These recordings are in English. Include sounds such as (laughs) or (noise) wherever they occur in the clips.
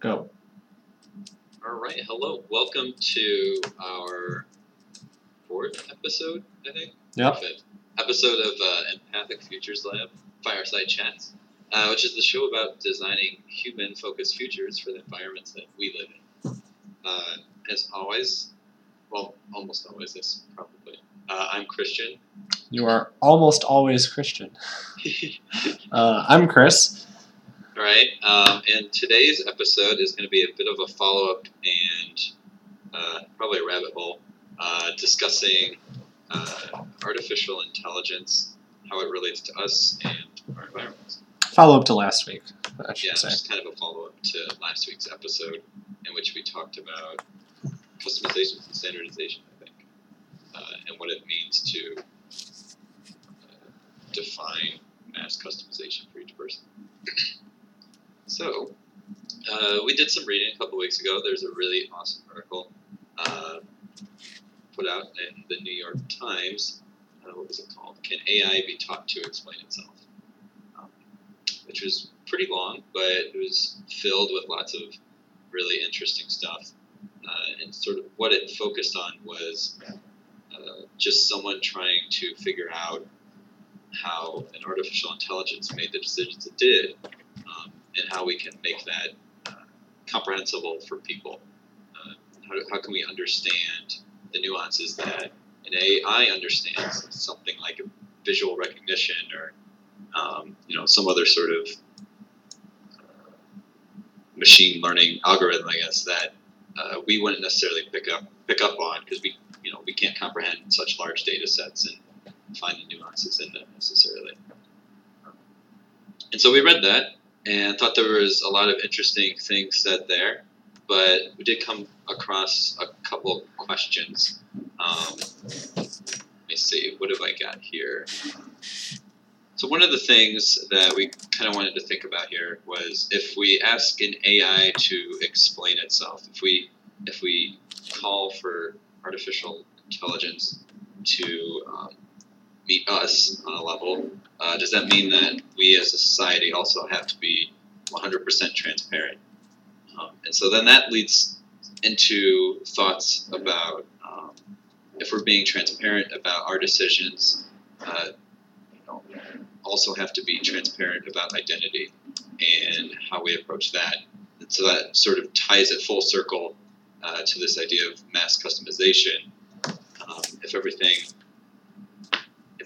Go. All right, hello. Welcome to our fourth episode, I think. Yep. Fifth episode of uh, Empathic Futures Lab Fireside Chats, uh, which is the show about designing human-focused futures for the environments that we live in. Uh, as always, well, almost always, this probably. Uh, I'm Christian. You are almost always Christian. (laughs) Uh, I'm Chris. All right, um, and today's episode is going to be a bit of a follow-up and uh, probably a rabbit hole uh, discussing uh, artificial intelligence, how it relates to us and our environment. Follow up to last week, I should Yeah, say. just kind of a follow-up to last week's episode in which we talked about customizations and standardization, I think, uh, and what it means to uh, define mass customization for each person. So, uh, we did some reading a couple weeks ago. There's a really awesome article uh, put out in the New York Times. Uh, what was it called? Can AI be taught to explain itself? Um, which was pretty long, but it was filled with lots of really interesting stuff. Uh, and sort of what it focused on was uh, just someone trying to figure out how an artificial intelligence made the decisions it did, um, and how we can make that uh, comprehensible for people. Uh, how, how can we understand the nuances that an AI understands, something like visual recognition or um, you know some other sort of uh, machine learning algorithm, I guess that uh, we wouldn't necessarily pick up pick up on because we you know we can't comprehend such large data sets and find the nuances in them necessarily. And so we read that and thought there was a lot of interesting things said there, but we did come across a couple questions. Um, let me see, what have I got here? So one of the things that we kind of wanted to think about here was if we ask an AI to explain itself, if we if we call for artificial intelligence to um, meet us on a level, uh, does that mean that we as a society also have to be 100% transparent? Um, and so then that leads into thoughts about um, if we're being transparent about our decisions, uh, you know, also have to be transparent about identity and how we approach that. And so that sort of ties it full circle uh, to this idea of mass customization. Um, if everything,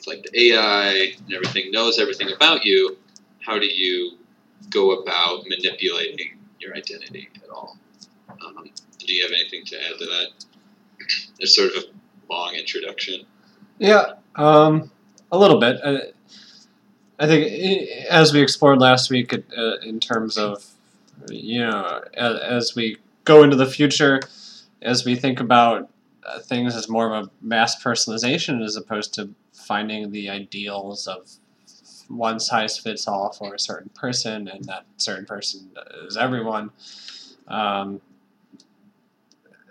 if like the AI and everything knows everything about you, how do you go about manipulating your identity at all? Um, do you have anything to add to that? There's sort of a long introduction. Yeah, um, a little bit. I, I think i- as we explored last week, uh, in terms of you know, as, as we go into the future, as we think about uh, things as more of a mass personalization as opposed to finding the ideals of one size fits all for a certain person, and that certain person is everyone. Um,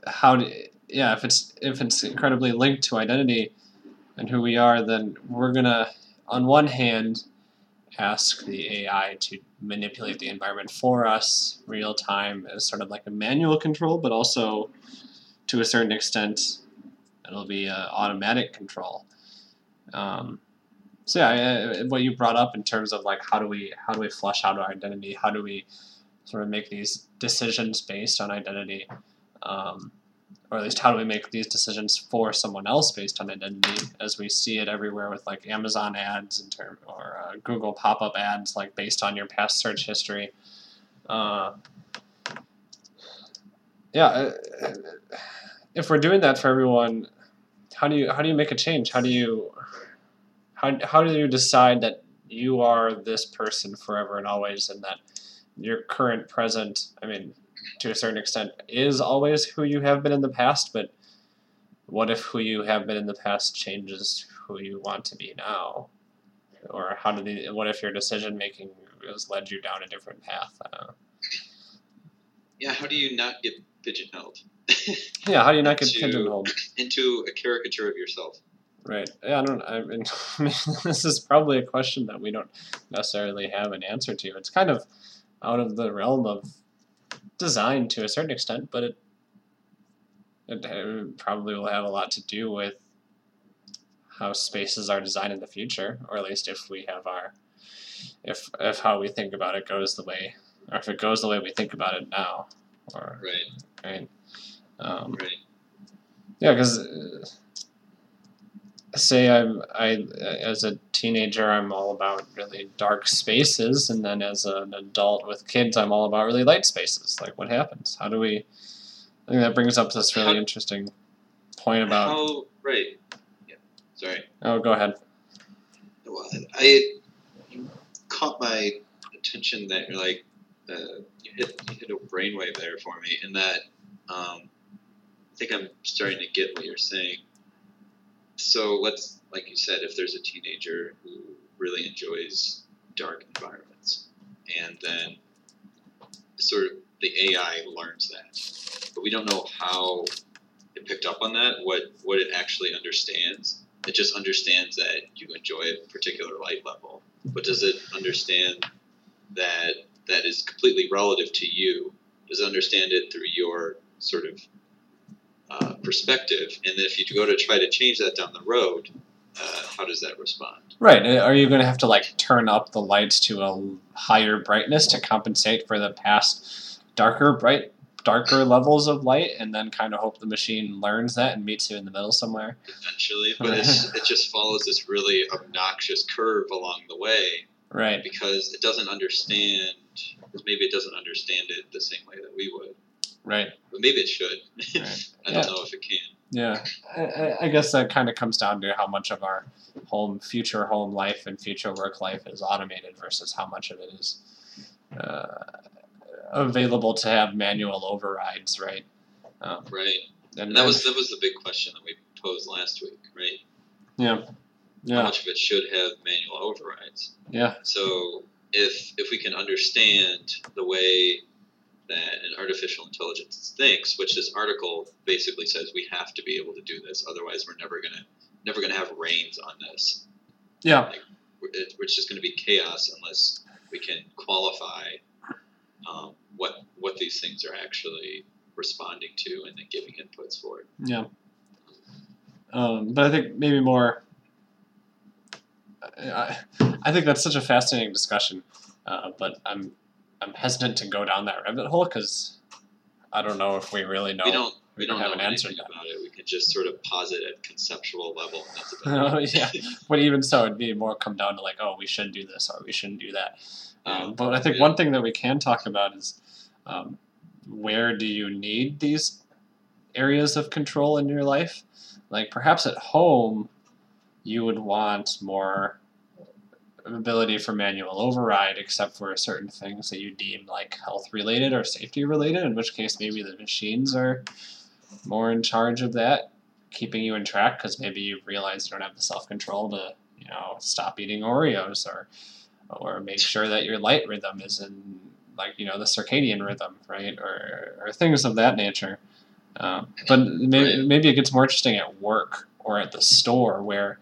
how do yeah if it's if it's incredibly linked to identity and who we are, then we're gonna, on one hand, ask the AI to manipulate the environment for us real time as sort of like a manual control, but also to a certain extent, it'll be automatic control. Um, so yeah, I- what you brought up in terms of like how do we how do we flush out our identity? How do we sort of make these decisions based on identity? Um, or at least how do we make these decisions for someone else based on identity as we see it everywhere with like amazon ads in term or uh, google pop-up ads like based on your past search history uh, yeah uh, uh, if we're doing that for everyone how do you how do you make a change how do you how, how do you decide that you are this person forever and always and that your current present i mean to a certain extent is always who you have been in the past, but what if who you have been in the past changes who you want to be now? Or how do the what if your decision making has led you down a different path? Yeah, how do you not get pigeonholed yeah, how do you not get To- pigeonholed? into a caricature of yourself? Right. Yeah, I don't. I mean, I (laughs) mean, this is probably a question that we don't necessarily have an answer to. It's kind of out of the realm of design to a certain extent, but it it probably will have a lot to do with how spaces are designed in the future, or at least if we have our if if how we think about it goes the way, or if it goes the way we think about it now, or Right. right, um, Right. yeah, because uh, say I'm I as a teenager I'm all about really dark spaces, and then as an adult with kids I'm all about really light spaces. Like, what happens? How do we? I think that brings up this really How- interesting point about. How right. Yeah. Sorry. Oh, go ahead. Well, I you caught my attention that you're like uh, you hit you hit a brainwave there for me, in that um, I think I'm starting to get what you're saying. So let's, like you said, if there's a teenager who really enjoys dark environments, and then sort of the AI learns that, but we don't know how it picked up on that, what what it actually understands. It just understands that you enjoy a particular light level, but does it understand that that is completely relative to you? Does it understand it through your sort of uh, perspective? And then if you go to try to change that down the road, uh, how does that respond? Right. Are you going to have to like turn up the lights to a higher brightness to compensate for the past darker bright darker (laughs) levels of light and then kind of hope the machine learns that and meets you in the middle somewhere? Eventually, (laughs) but it's, it just follows this really obnoxious curve along the way Right. because it doesn't understand. Maybe it doesn't understand it the same way that we would, Right. but maybe it should. (laughs) Right. I don't know if it can. Yeah, I- I, I guess that kind of comes down to how much of our home, future home life and future work life is automated versus how much of it is uh, available to have manual overrides, right? Um, Right. and, And that was that was the big question that we posed last week, right? yeah, Yeah. How much of it should have manual overrides? yeah, So if if we can understand the way that an artificial intelligence thinks, which this article basically says we have to be able to do this, otherwise we're never gonna never gonna have reins on this. yeah, We're, it, it's just gonna be chaos unless we can qualify um, what what these things are actually responding to and then giving inputs for it. yeah. Um, but I think maybe more. I, I think that's such a fascinating discussion, uh, but I'm I'm hesitant to go down that rabbit hole because I don't know if we really know. we don't we we don't have know an answer about it. We can just sort of posit at conceptual level, and that's about (laughs) Oh yeah, (laughs) but even so, it'd be more come down to like, oh, we should do this or we shouldn't do that. Um, but I think Yeah. one thing that we can talk about is um, where do you need these areas of control in your life? Like perhaps at home, you would want more ability for manual override, except for certain things that you deem like health related or safety related. In which case, maybe the machines are more in charge of that, keeping you in track because maybe you realize you don't have the self control to you know stop eating Oreos or or make sure that your light rhythm is in like you know the circadian rhythm, right, or or things of that nature. Um, but maybe maybe it gets more interesting at work or at the store where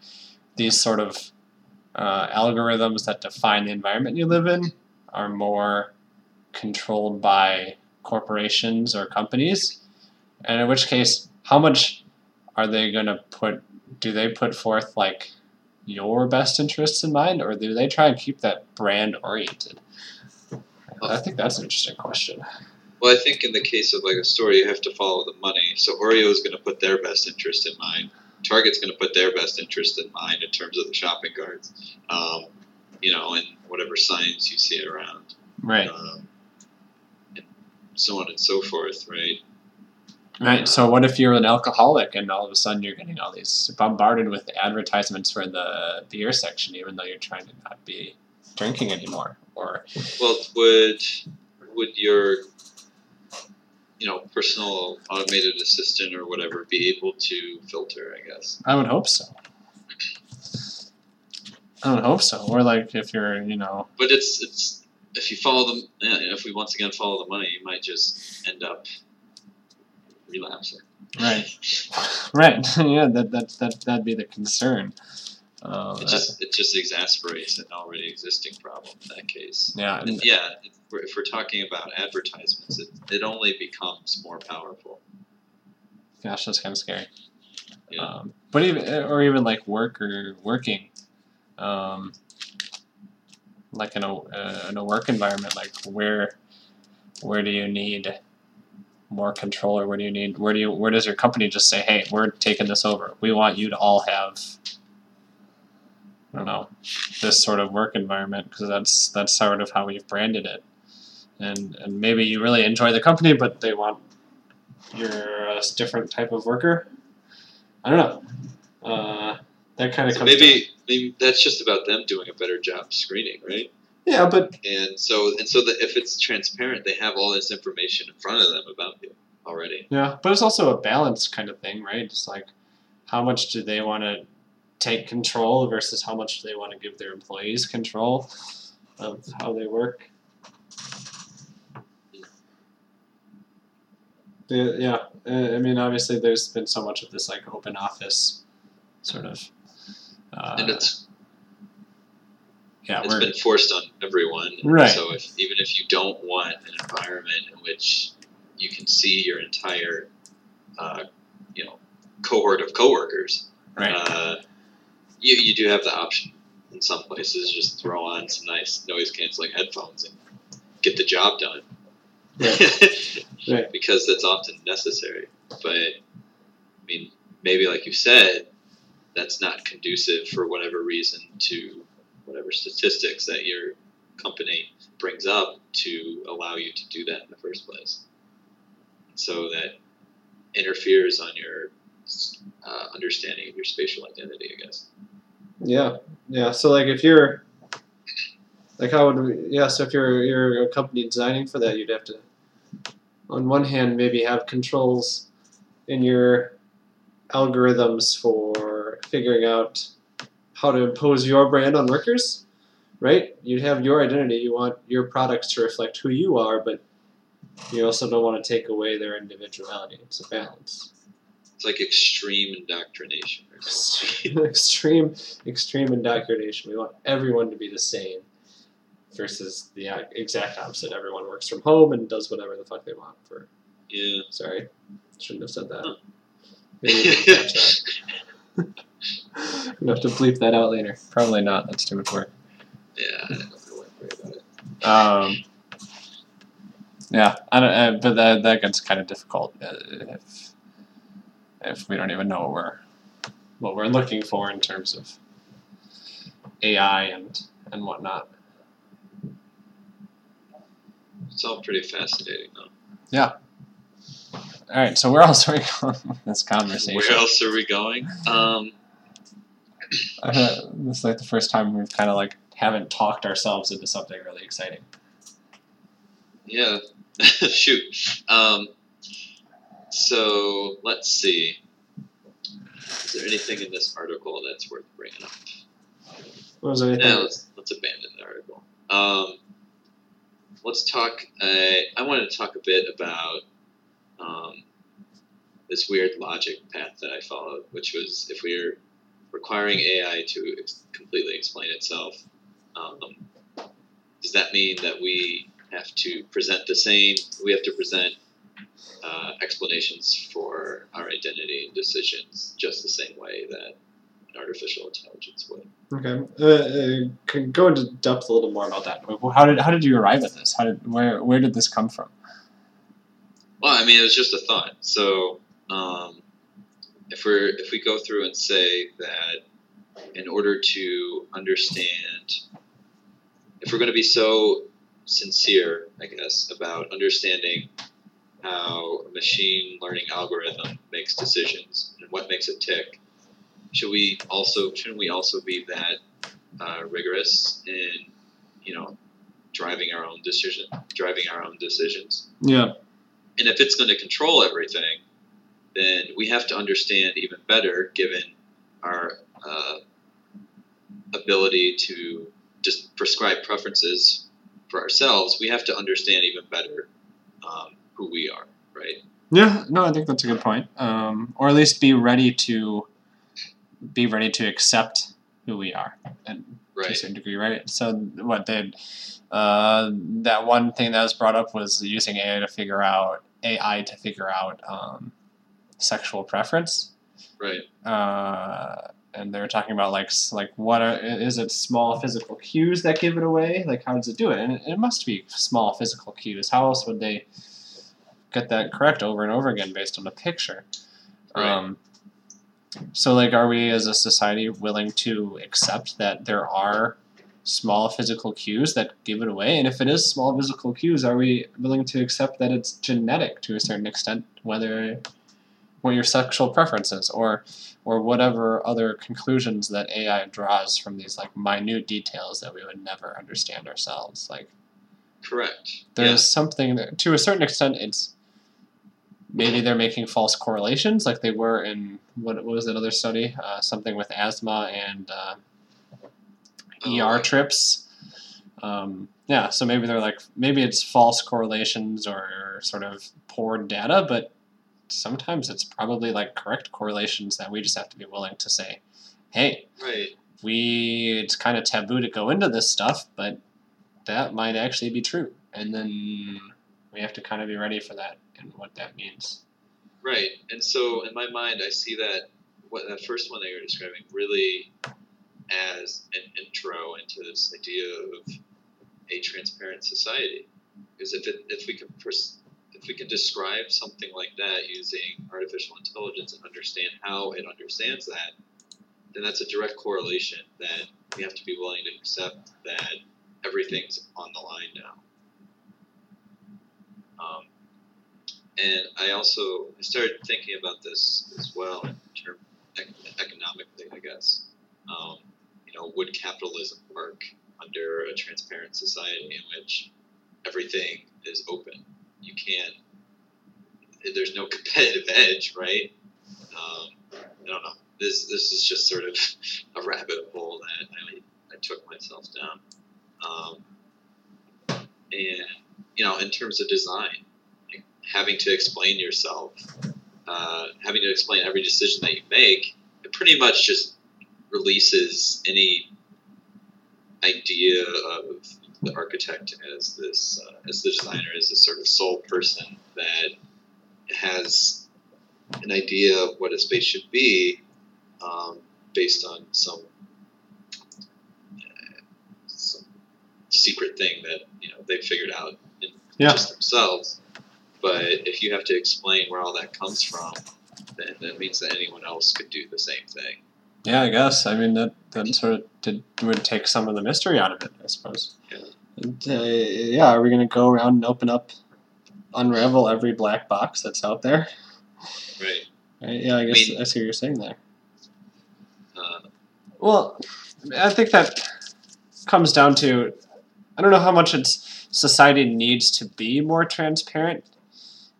these sort of uh, algorithms that define the environment you live in are more controlled by corporations or companies, and in which case, how much are they going to put? Do they put forth like your best interests in mind, or do they try and keep that brand oriented? I think that's an interesting question. Well, I think in the case of like a store, you have to follow the money. So Oreo is going to put their best interest in mind. Target's going to put their best interest in mind in terms of the shopping carts, um, you know, and whatever signs you see around, Right. um, and so on and so forth, right? Right. So what if you're an alcoholic and all of a sudden you're getting all these bombarded with advertisements for the beer section, even though you're trying to not be drinking anymore? Or Well, would would your you know personal automated assistant or whatever be able to filter? I guess. I would hope so. I would hope so. Or like if you're, you know, But it's it's if you follow them, if we once again follow the money, you might just end up relapsing. right, right. (laughs) yeah, that that that that'd be the concern. Um, It just it just exasperates an already existing problem in that case. yeah, and yeah, if we're, if we're talking about advertisements, it, it only becomes more powerful. gosh, that's kind of scary. Yeah. Um, but even or even like work or working, um, like in a uh, in a work environment, like where where do you need more control, or where do you need where do you where does your company just say, hey, we're taking this over. We want you to all have. I don't know, this sort of work environment because that's that's sort of how we've branded it, and and maybe you really enjoy the company, but they want you're a different type of worker. I don't know. Uh, that kind of So comes. maybe maybe that's just about them doing a better job screening, right? yeah, but And so and so that if it's transparent, they have all this information in front of them about you already. yeah, but it's also a balance kind of thing, right? It's like how much do they want to take control versus how much they want to give their employees control of how they work. Yeah, I mean, obviously, there's been so much of this like open office sort of. Uh, and it's yeah, it's been forced on everyone. Right. So if even if you don't want an environment in which you can see your entire, uh, you know, cohort of coworkers, right. uh, you you do have the option in some places just throw on some nice noise canceling headphones and get the job done. (laughs) Right. because that's often necessary. But I mean, maybe like you said, that's not conducive for whatever reason to whatever statistics that your company brings up to allow you to do that in the first place. So that interferes on your uh, understanding of your spatial identity, I guess. Yeah, yeah. So like if you're like how would we, yeah, so if you're you're a company designing for that, you'd have to on one hand maybe have controls in your algorithms for figuring out how to impose your brand on workers, right? You'd have your identity, you want your products to reflect who you are, but you also don't want to take away their individuality. It's a balance. It's like extreme indoctrination or something. (laughs) extreme extreme indoctrination. We want everyone to be the same versus the exact opposite. Everyone works from home and does whatever the fuck they want for Yeah. sorry. Shouldn't have said that. Huh. Maybe we catch that. I'm gonna have to bleep that out later. Probably not, that's too much work. Yeah, I don't know worry about it. Um yeah, I don't, uh, but that that gets kind of difficult uh, if if we don't even know what we're what we're looking for in terms of AI and and whatnot. It's all pretty fascinating, though. Yeah. All right, so where else are we (laughs) going with this conversation? Where else are we going? Um, (laughs) Uh, this is like the first time we've kind of like haven't talked ourselves into something really exciting. yeah, (laughs) shoot. Um, so let's see. Is there anything in this article that's worth bringing up? What was anything? Yeah, let's let's abandon the article. Um, let's talk. Uh, I wanted to talk a bit about um, this weird logic path that I followed, which was if we're requiring AI to ex- completely explain itself, um, does that mean that we have to present the same? We have to present uh, explanations for our identity and decisions just the same way that an artificial intelligence would. Okay, uh, uh, can go into depth a little more about that. How did how did you arrive at this? How did where where did this come from? Well, I mean, it was just a thought. So, um, if we're if we go through and say that in order to understand, if we're going to be so sincere, I guess, about understanding how a machine learning algorithm makes decisions and what makes it tick, should we also shouldn't we also be that uh, rigorous in you know driving our own decision driving our own decisions? Yeah, And if it's going to control everything, then we have to understand even better, given our uh, ability to just prescribe preferences for ourselves, we have to understand even better um, who we are, right? yeah. No, I think that's a good point. Um, or at least be ready to be ready to accept who we are, and to a certain degree, right? So what they, uh, that one thing that was brought up was using AI to figure out AI to figure out um, sexual preference. Right. Uh, and they were talking about like like what are, is it small physical cues that give it away? Like how does it do it? And it, it must be small physical cues. How else would they get that correct over and over again based on a picture? Right. Um, so like, are we as a society willing to accept that there are small physical cues that give it away? And if it is small physical cues, are we willing to accept that it's genetic to a certain extent, whether what your sexual preference is, or or whatever other conclusions that AI draws from these like minute details that we would never understand ourselves. Like Correct. there's Yeah. something that, to a certain extent it's maybe they're making false correlations like they were in what, what was that other study uh, something with asthma and uh, er trips um, yeah so maybe they're like maybe it's false correlations or sort of poor data but sometimes it's probably like correct correlations that we just have to be willing to say hey Right. we it's kind of taboo to go into this stuff, but that might actually be true. And then we have to kind of be ready for that and what that means. Right. And so in my mind, I see that what that first one that you're describing really as an intro into this idea of a transparent society. Because if it, if we can pers- if we can describe something like that using artificial intelligence and understand how it understands that, then that's a direct correlation that we have to be willing to accept that everything's on the line now. Um, and I also started thinking about this as well in terms ec- economically, I guess. Um, you know, would capitalism work under a transparent society in which everything is open? You can't. There's no (laughs) competitive edge, right? Um, I don't know. This this is just sort of (laughs) a rabbit hole that I, I took myself down. Um, and you know, in terms of design, having to explain yourself, uh, having to explain every decision that you make, it pretty much just releases any idea of the architect as this, uh, as the designer, as this sort of sole person that has an idea of what a space should be um, based on some, uh, some secret thing that you know they figured out in Yeah. just themselves. But if you have to explain where all that comes from, then that means that anyone else could do the same thing. Yeah, I guess. I mean, that, that sort of did, would take some of the mystery out of it, I suppose. Yeah. And, uh, yeah, are we going to go around and open up, unravel every black box that's out there? Right. Right? Yeah, I guess mean- I see what you're saying there. Uh, Well, I think that comes down to I don't know how much it's society needs to be more transparent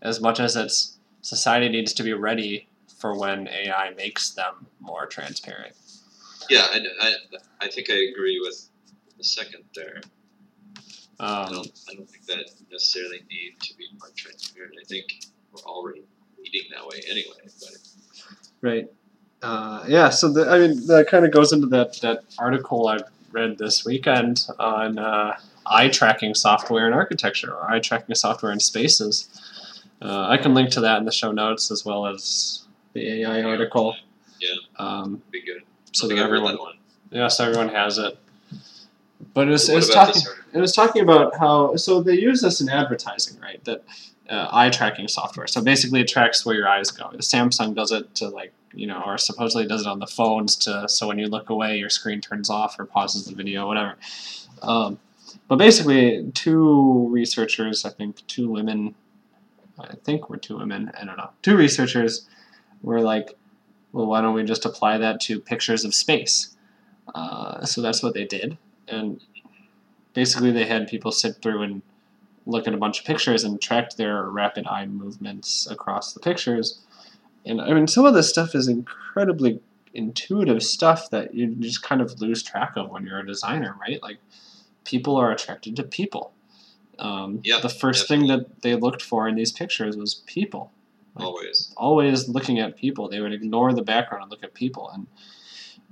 as much as it's society needs to be ready for when AI makes them more transparent. yeah, I, I, I think I agree with the second there. I Um, don't, I don't think that necessarily need to be more transparent. I think we're already leading that way anyway. But right. Uh, yeah, so the, I mean that kind of goes into that, that article I read this weekend on uh, eye tracking software and architecture, or eye tracking software in spaces. Uh, I can link to that in the show notes as well as the AI article. Yeah. Um, be good. so that think I read everyone, that so everyone has it. But it was, it was talking. It was talking about how so they use this in advertising, right? That uh, eye tracking software. So basically, it tracks where your eyes go. Samsung does it to like you know, or supposedly does it on the phones to so when you look away, your screen turns off or pauses the video, whatever. Um, but basically, two researchers, I think two women, I think were two women. I don't know. Two researchers were like, well, why don't we just apply that to pictures of space? Uh, so that's what they did, and basically they had people sit through and look at a bunch of pictures and tracked their rapid eye movements across the pictures. And I mean, some of this stuff is incredibly intuitive stuff that you just kind of lose track of when you're a designer, right? Like, people are attracted to people. Um, Yeah, the first thing that they looked for in these pictures was people. Like, Always. always looking at people. They would ignore the background and look at people. And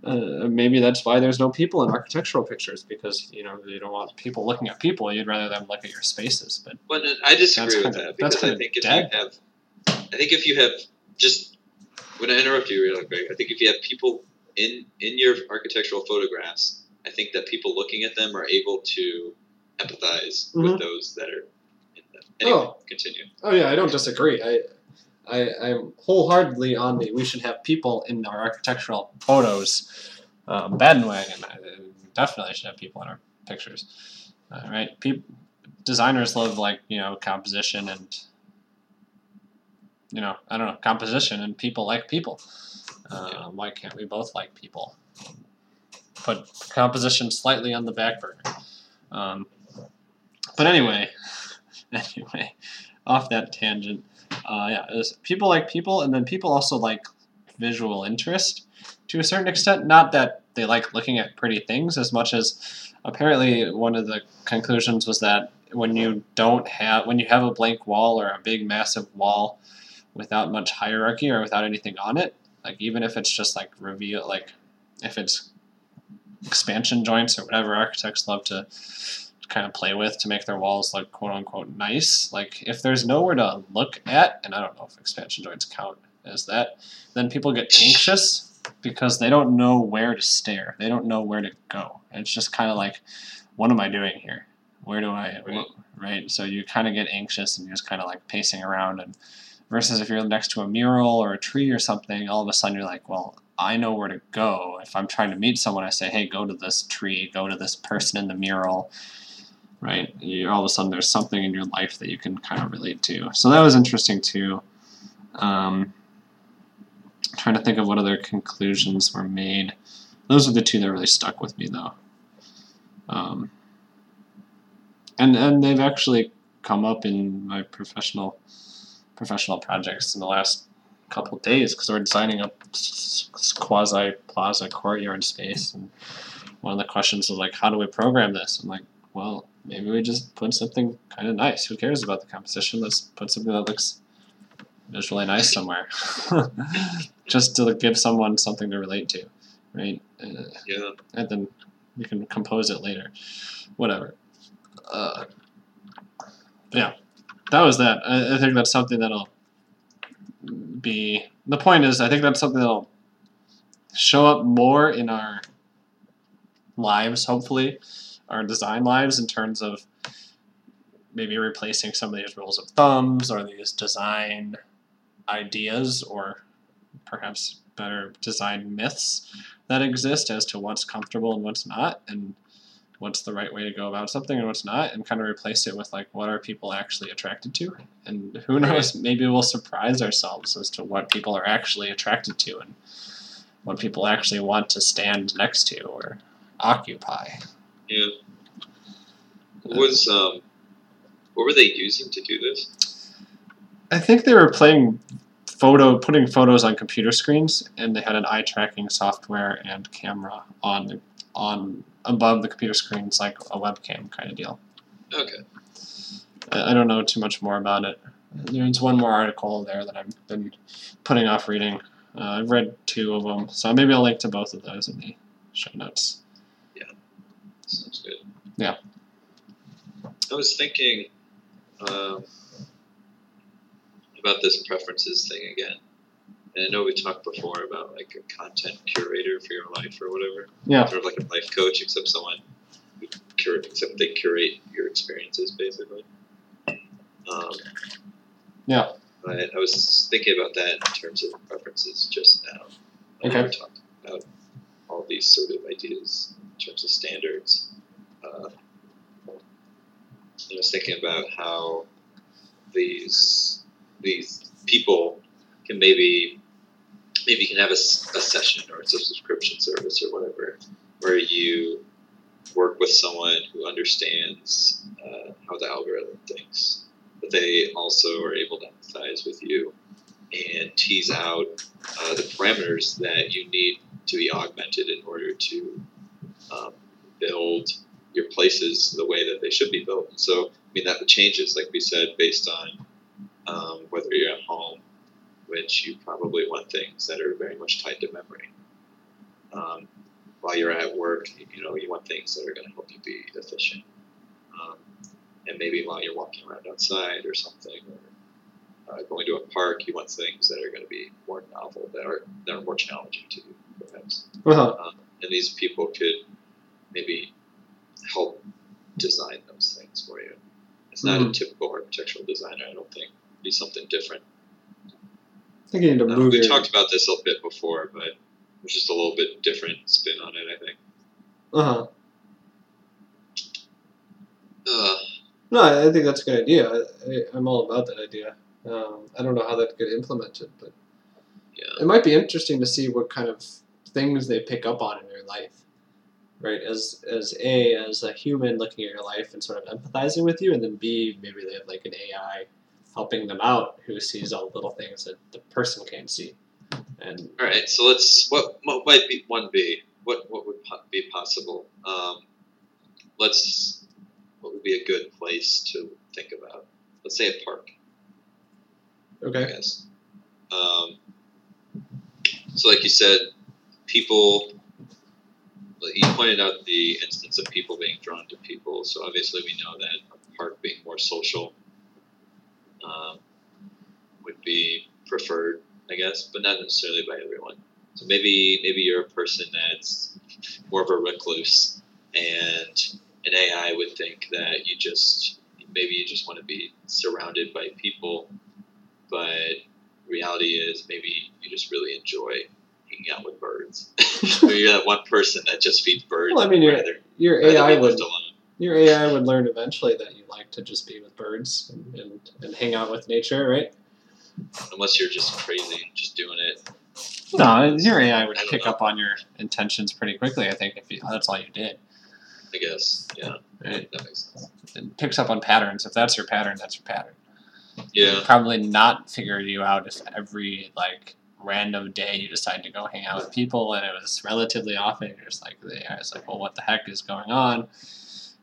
Uh, maybe that's why there's no people in architectural pictures because you know you don't want people looking at people. You'd rather them look at your spaces. But But I disagree with that because I think if dead. you have, I think if you have just when I interrupt you real quick, I think if you have people in in your architectural photographs, I think that people looking at them are able to empathize Mhm. with those that are in them. Anyway, Oh. continue. oh yeah, I don't disagree. I. I, I'm wholeheartedly on the we should have people in our architectural photos um, bandwagon. I, definitely should have people in our pictures. Uh, right? Peop designers love like you know composition and you know I don't know composition and people like people. Um, why can't we both like people? Put composition slightly on the back burner. Um, but anyway, (laughs) anyway, off that tangent. Uh, yeah, people like people, and then people also like visual interest to a certain extent. Not that they like looking at pretty things as much as apparently one of the conclusions was that when you don't have when you have a blank wall or a big massive wall without much hierarchy or without anything on it, like even if it's just like reveal like if it's expansion joints or whatever architects love to kind of play with to make their walls look quote unquote nice. Like if there's nowhere to look at, and I don't know if expansion joints count as that, then people get anxious because they don't know where to stare. They don't know where to go. And it's just kind of like, what am I doing here? Where do I Right. right? So you kind of get anxious and you're just kind of like pacing around and versus if you're next to a mural or a tree or something, all of a sudden you're like, well, I know where to go. If I'm trying to meet someone, I say, hey, go to this tree, go to this person in the mural, right? You all of a sudden there's something in your life that you can kind of relate to. So that was interesting too. Um, trying to think of what other conclusions were made. Those are the two that really stuck with me though. Um, and and they've actually come up in my professional professional projects in the last couple days because we're designing a quasi plaza courtyard space and one of the questions was like how do we program this i'm like well maybe we just put something kind of nice. Who cares about the composition let's put something that looks visually nice somewhere. (laughs) Just to give someone something to relate to right? Uh, Yeah. and then we can compose it later. Whatever. Uh, yeah. That was that. I, I think that's something that'll be the point is I think that's something that'll show up more in our lives hopefully our design lives in terms of maybe replacing some of these rules of thumbs or these design ideas or perhaps better design myths that exist as to what's comfortable and what's not and what's the right way to go about something and what's not and kind of replace it with like what are people actually attracted to? And who knows maybe we'll surprise ourselves as to what people are actually attracted to and what people actually want to stand next to or occupy Yeah. What was um, what were they using to do this? I think they were playing photo, putting photos on computer screens, and they had an eye tracking software and camera on the on above the computer screens, like a webcam kind of deal. Okay. I, I don't know too much more about it. There's one more article there that I've been putting off reading. Uh, I've read two of them, so maybe I'll link to both of those in the show notes. Sounds good. Yeah. I was thinking um, about this preferences thing again. And I know we talked before about like a content curator for your life or whatever. Yeah. Sort of like a life coach, except someone who curate, except they curate your experiences basically. Um, Yeah. But I was thinking about that in terms of preferences just now. Okay. We were talking about all these sort of ideas in terms of standards. Uh, I was thinking about how these these people can maybe maybe you can have a, a session or it's a subscription service or whatever where you work with someone who understands uh, how the algorithm thinks but they also are able to empathize with you and tease out uh, the parameters that you need to be augmented in order to um, build your places the way that they should be built. So, I mean, that changes, like we said, based on um, whether you're at home, which you probably want things that are very much tied to memory. Um, while you're at work, you know, you want things that are going to help you be efficient. Um, and maybe while you're walking around outside or something, or uh, going to a park, you want things that are going to be more novel, that are that are more challenging to you, perhaps. Uh-huh. Um, and these people could maybe help design those things for you. It's not a Mhm. typical architectural designer, I don't think. It'd be something different. I think you need to Uh, we talked about this a bit before, but it's just a little bit different spin on it, I think. Uh huh. Uh, No, I think that's a good idea. I, I, I'm all about that idea. Um, I don't know how that could get implemented, but yeah. it might be interesting to see what kind of things they pick up on in your life, right? As as a as a human looking at your life and sort of empathizing with you, and then b maybe they have like an AI helping them out who sees all the little things that the person can't see, and All right, so let's. What what might be one B? What what would be possible? Um, let's. What would be a good place to think about? Let's say a park. Okay, guess. Um, so, like you said, people. You pointed out the instance of people being drawn to people. So obviously, we know that a park being more social um, would be preferred, I guess, but not necessarily by everyone. So maybe maybe you're a person that's more of a recluse, and an AI would think that you just maybe you just want to be surrounded by people, but reality is maybe you just really enjoy hanging out with birds. (laughs) you're that one person that just feeds birds. Well, I mean, rather, your AI would alone. your AI would learn eventually that you like to just be with birds and, and, and hang out with nature, right? Unless you're just crazy, and just doing it. No, your AI would pick know. up on your intentions pretty quickly. I think if you, that's all you did, I guess. Yeah, right? that makes sense. It picks up on patterns. If that's your pattern, that's your pattern. Yeah. It'd probably not figure you out if every like random day you decide to go hang out with people and it was relatively often. You're just like the AI is like, well, what the heck is going on?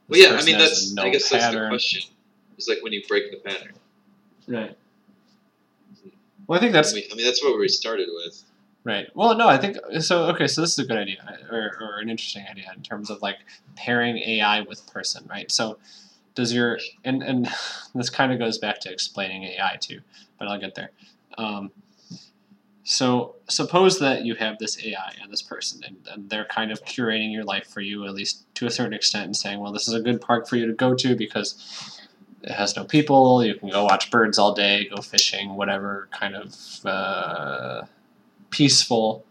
Well, yeah. I mean, that's. no I guess that's the pattern. question. It's like when you break the pattern. Right. Well, I think that's I mean, I mean, that's what we started with. Right. Well, no, I think so. Okay, so this is a good idea, or, or an interesting idea in terms of like pairing AI with person, right? So, does your and and this kind of goes back to explaining AI too, but I'll get there. Um, so suppose that you have this AI and this person, and, and they're kind of curating your life for you, at least to a certain extent, and saying, well, this is a good park for you to go to because it has no people. You can go watch birds all day, go fishing, whatever kind of uh, peaceful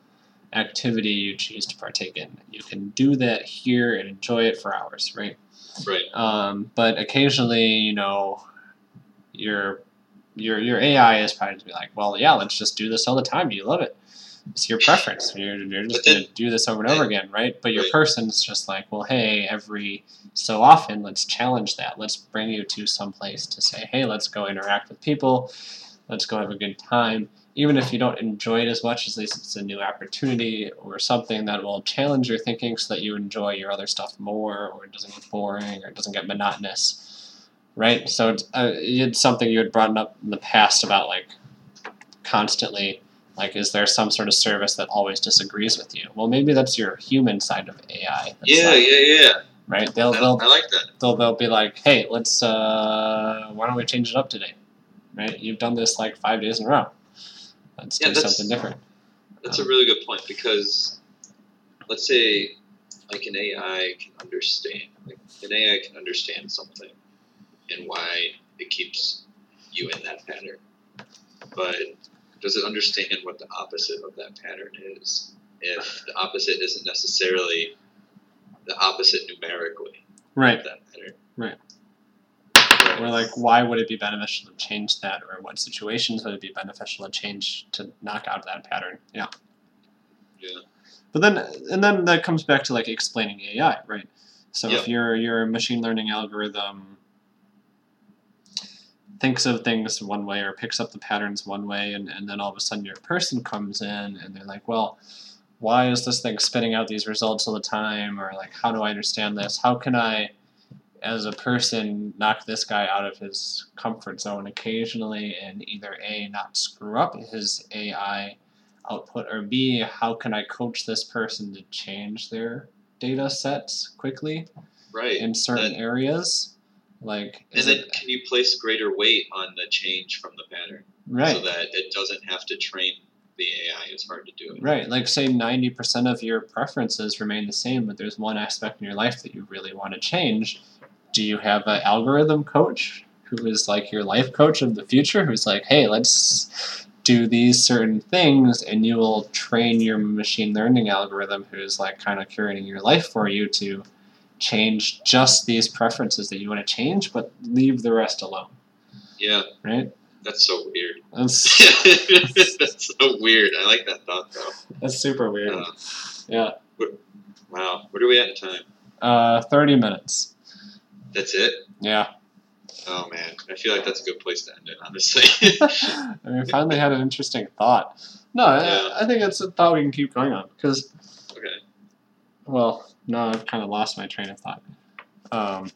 activity you choose to partake in. You can do that here and enjoy it for hours, right? Right. Um, but occasionally, you know, your your your AI is probably to be like, well, yeah, let's just do this all the time. You love it. It's your preference. You're, you're just gonna do this over and over again, right? But your person's just like, well, hey, every so often, let's challenge that. Let's bring you to some place to say, hey, let's go interact with people. Let's go have a good time. Even if you don't enjoy it as much, at least it's a new opportunity or something that will challenge your thinking so that you enjoy your other stuff more or it doesn't get boring or it doesn't get monotonous. Right? So it's, uh, it's something you had brought up in the past about like constantly like is there some sort of service that always disagrees with you well maybe that's your human side of ai that's Yeah, like- yeah, yeah. right they'll, they'll I like that. they'll they'll be like, "Hey, let's uh, why don't we change it up today?" Right? You've done this like five days in a row. Let's Yeah, do something different. That's a really good point because let's say like an AI can understand like an AI can understand something and why it keeps you in that pattern. But does it understand what the opposite of that pattern is? If the opposite isn't necessarily the opposite numerically Right. of that pattern. Right. We're like, why would it be beneficial to change that, or what situations would it be beneficial to change to knock out that pattern? Yeah. Yeah. But then, and then that comes back to like explaining AI, right? So if Yeah. your your machine learning algorithm thinks of things one way or picks up the patterns one way, and, and then all of a sudden your person comes in and they're like, well, why is this thing spitting out these results all the time? Or like, how do I understand this? How can I, as a person, knock this guy out of his comfort zone occasionally and either A, not screw up his AI output, or B, how can I coach this person to change their data sets quickly Right. in certain That- areas? Like, and is then it can you place greater weight on the change from the pattern right? so that it doesn't have to train the AI as hard to do it? Right, like say 90% of your preferences remain the same, but there's one aspect in your life that you really want to change. Do you have an algorithm coach who is like your life coach of the future who's like, hey, let's do these certain things, and you will train your machine learning algorithm who's like kind of curating your life for you to change just these preferences that you want to change, but leave the rest alone, Yeah, right? that's so weird. (laughs) That's, that's so weird. I like that thought though. that's super weird. Uh, Yeah. wow, where are we at in time? Uh, 30 minutes. That's it. Yeah. Oh man, I feel like that's a good place to end it. Honestly. (laughs) (laughs) I mean, we finally had an interesting thought. No, Yeah. I, I think it's a thought we can keep going on because, okay. well, now I've kind of lost my train of thought. Um,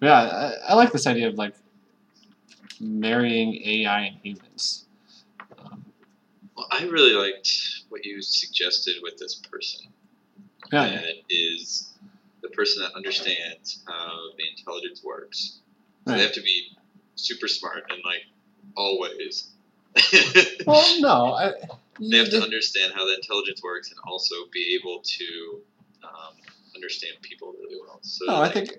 yeah, I, I like this idea of like marrying AI and humans. Um, Well, I really liked what you suggested with this person. yeah, That is the person that understands how the intelligence works. So they have to be super smart and like always. (laughs) well, no, I, they have to understand how the intelligence works and also be able to um, understand people really well. So no, I think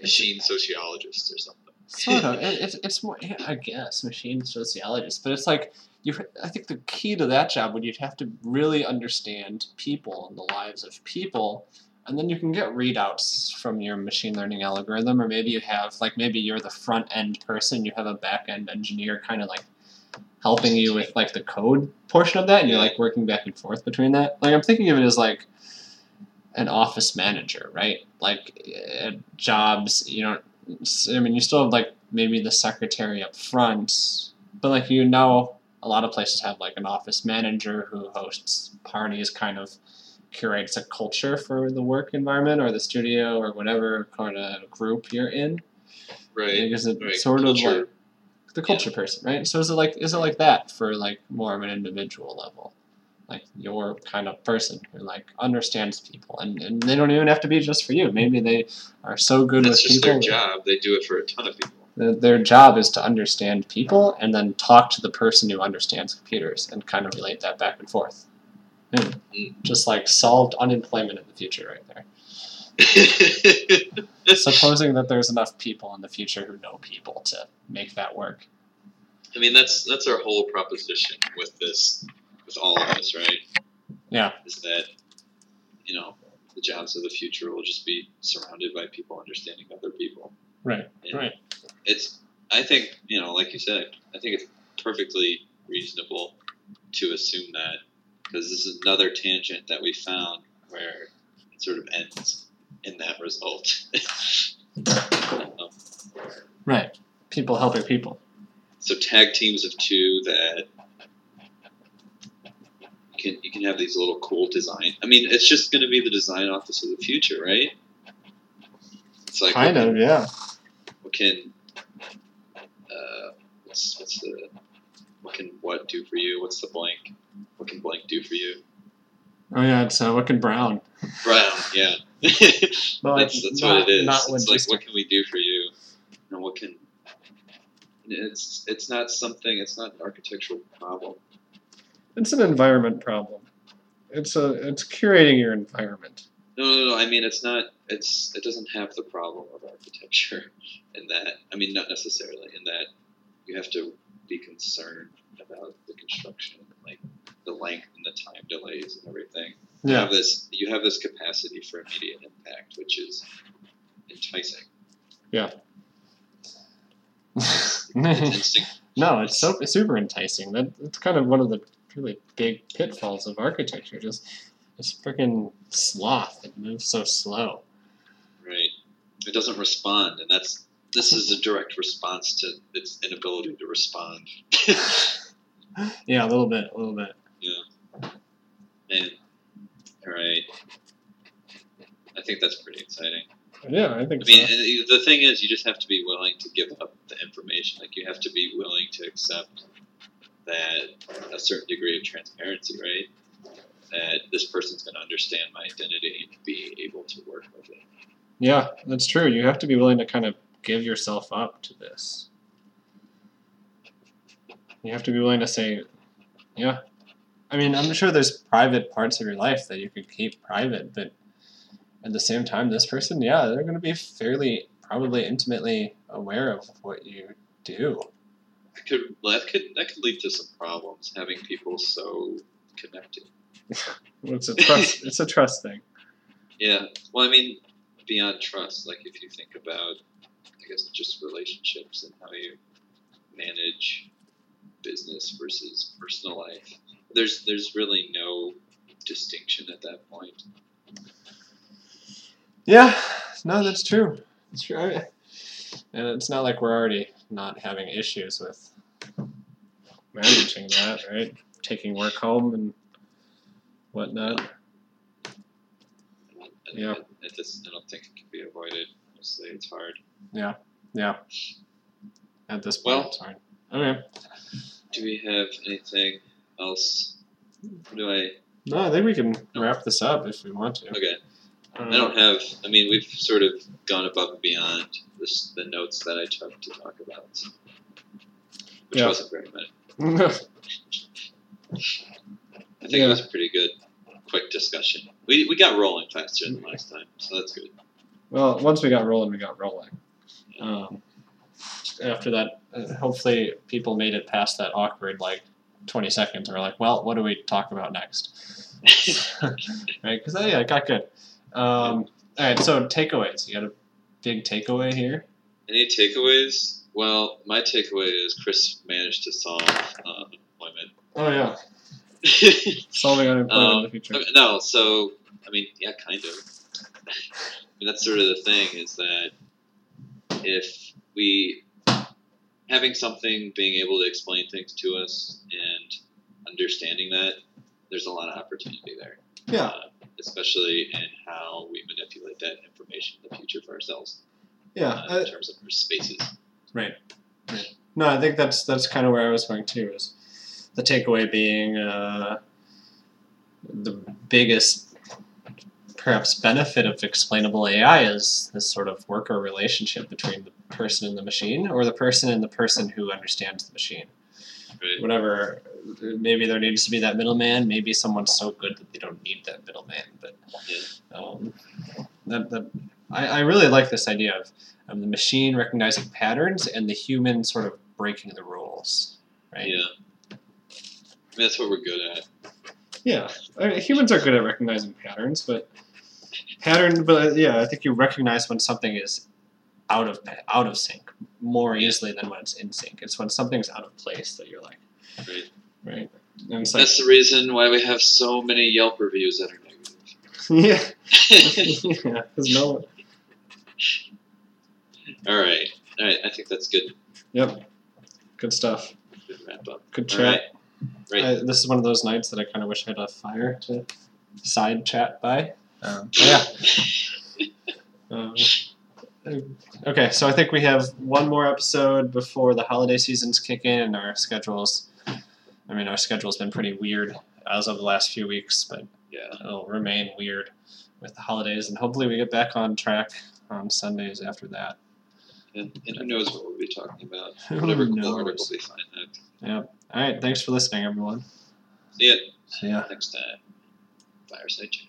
machine sociologist or something. sort of. (laughs) It's it's more, I guess, machine sociologist, but it's like you. I think the key to that job would you'd have to really understand people and the lives of people, and then you can get readouts from your machine learning algorithm, or maybe you have like maybe you're the front end person, you have a back end engineer kind of like helping you with like the code portion of that, and you're like working back and forth between that. Like I'm thinking of it as like an office manager, right? Like uh, jobs, you know, I mean, you still have like maybe the secretary up front, but like you know, a lot of places have like an office manager who hosts parties, kind of curates a culture for the work environment or the studio or whatever kind of group you're in. Right. Because it right. sort Culture. of like the culture person, right? So is it like is it like that for like more of an individual level? Like your kind of person who like understands people and, and they don't even have to be just for you. Maybe they are so good That's with just people. their job. They do it for a ton of people. their, job is to understand people and then talk to the person who understands computers and kind of relate that back and forth. And Mm. just like solved unemployment in the future right there. (laughs) Supposing that there's enough people in the future who know people to make that work. I mean, that's that's our whole proposition with this, with all of this, right? Yeah. Is that, you know, the jobs of the future will just be surrounded by people understanding other people. Right. And Right. It's, I think, you know, like you said, I think it's perfectly reasonable to assume that because this is another tangent that we found where it sort of ends in that result. Um, Right. People helping people. so tag teams of two that can you can have these little cool design. I mean, it's just going to be the design office of the future, right? It's like kind what, of, yeah. what can uh, what's what's the what can what do for you? What's the blank? What can blank do for you? Oh yeah, it's uh, can brown. Brown, yeah. (laughs) But that's that's not, what it is. It's like what can we do for you? And what can it's it's not something. It's not an architectural problem. It's an environment problem. It's a it's curating your environment. No, no, no. I mean, it's not. It's it doesn't have the problem of architecture (laughs) in that. I mean, not necessarily in that you have to be concerned about the construction, like the length and the time delays and everything. Yeah. You have this. You have this capacity for immediate impact, which is enticing. It's instinct. (laughs) no, it's so it's super enticing. That it's kind of one of the really big pitfalls of architecture. Just this freaking sloth that moves so slow. Right. It doesn't respond, and that's this is a direct response to its inability to respond. (laughs) Yeah, a little bit, a little bit. Yeah. Man, all right. I think that's pretty exciting. Yeah, I think I mean, so. the thing is, you just have to be willing to give up the information. Like, you have to be willing to accept that a certain degree of transparency, right? That this person's going to understand my identity and be able to work with it. Yeah, that's true. You have to be willing to kind of give yourself up to this. You have to be willing to say, yeah. I mean, I'm sure there's private parts of your life that you could keep private, but at the same time, this person, yeah, they're going to be fairly, probably intimately aware of what you do. That could well, that could that could lead to some problems having people so connected. It's a trust. (laughs) it's a trust thing. Yeah. Well, I mean, beyond trust, like if you think about, I guess, just relationships and how you manage business versus personal life, there's there's really no distinction at that point. Yeah, no, that's true. That's true. And it's not like we're already not having issues with managing that, right? Taking work home and whatnot. Yeah. It, just, I don't think it can be avoided. Honestly, it's hard. Yeah. Yeah. At this point, Well- it's hard. Okay. Do we have anything else? Do I? No, I think we can wrap this up if we want to. Okay. Um, I don't have. I mean, we've sort of gone above and beyond this, the notes that I took to talk about, which Yeah. wasn't very many. (laughs) I think that was a pretty good, quick discussion. We, we got rolling faster than last time, so that's good. well, once we got rolling, we got rolling. Um, after that, uh, hopefully, people made it past that awkward like twenty seconds. And we're like, well, what do we talk about next? (laughs) right? Because yeah, it got good. Um, all right, so takeaways. You got a big takeaway here. Any takeaways? Well, my takeaway is Chris managed to solve uh, unemployment. Oh yeah, (laughs) solving unemployment in the future. Okay, no, so I mean, yeah, kind of. (laughs) I mean, that's sort of the thing is that if we having something being able to explain things to us and understanding that, there's a lot of opportunity there. Yeah. Uh, especially in how we manipulate that information in the future for ourselves Yeah, uh, in terms of our spaces. No, I think that's that's kind of where I was going too. Is the takeaway being uh, the biggest, perhaps benefit of explainable AI is this sort of worker relationship between the person and the machine, or the person and the person who understands the machine. Right? Whatever, maybe there needs to be that middleman. Maybe someone's so good that they don't need that middleman. But um, that, that I, I really like this idea of of the machine recognizing patterns and the human sort of breaking the rules, right? Yeah. I mean, that's what we're good at. Yeah. I mean, humans are good at recognizing patterns, but pattern. But uh, yeah, I think you recognize when something is out of out of sync more easily than when it's in sync. It's when something's out of place that you're like, Right. right? And it's like, That's the reason why we have so many Yelp reviews that are (laughs) yeah, negative. (laughs) (laughs) yeah, because no, All right. All right. I think that's good. yep, good stuff, Good wrap up. good chat. right. I, this is one of those nights that I kind of wish I had a fire to side chat by. Um, yeah. (laughs) Um, okay, so I think we have one more episode before the holiday seasons kick in, and our schedules. I mean, our schedule's been pretty weird as of the last few weeks, but yeah. it'll remain weird with the holidays, and hopefully we get back on track on Sundays after that. And, and who knows what we'll be talking about? (laughs) Whatever cool article we find that. All right, thanks for listening, everyone. See ya See ya. next time. Fireside chat.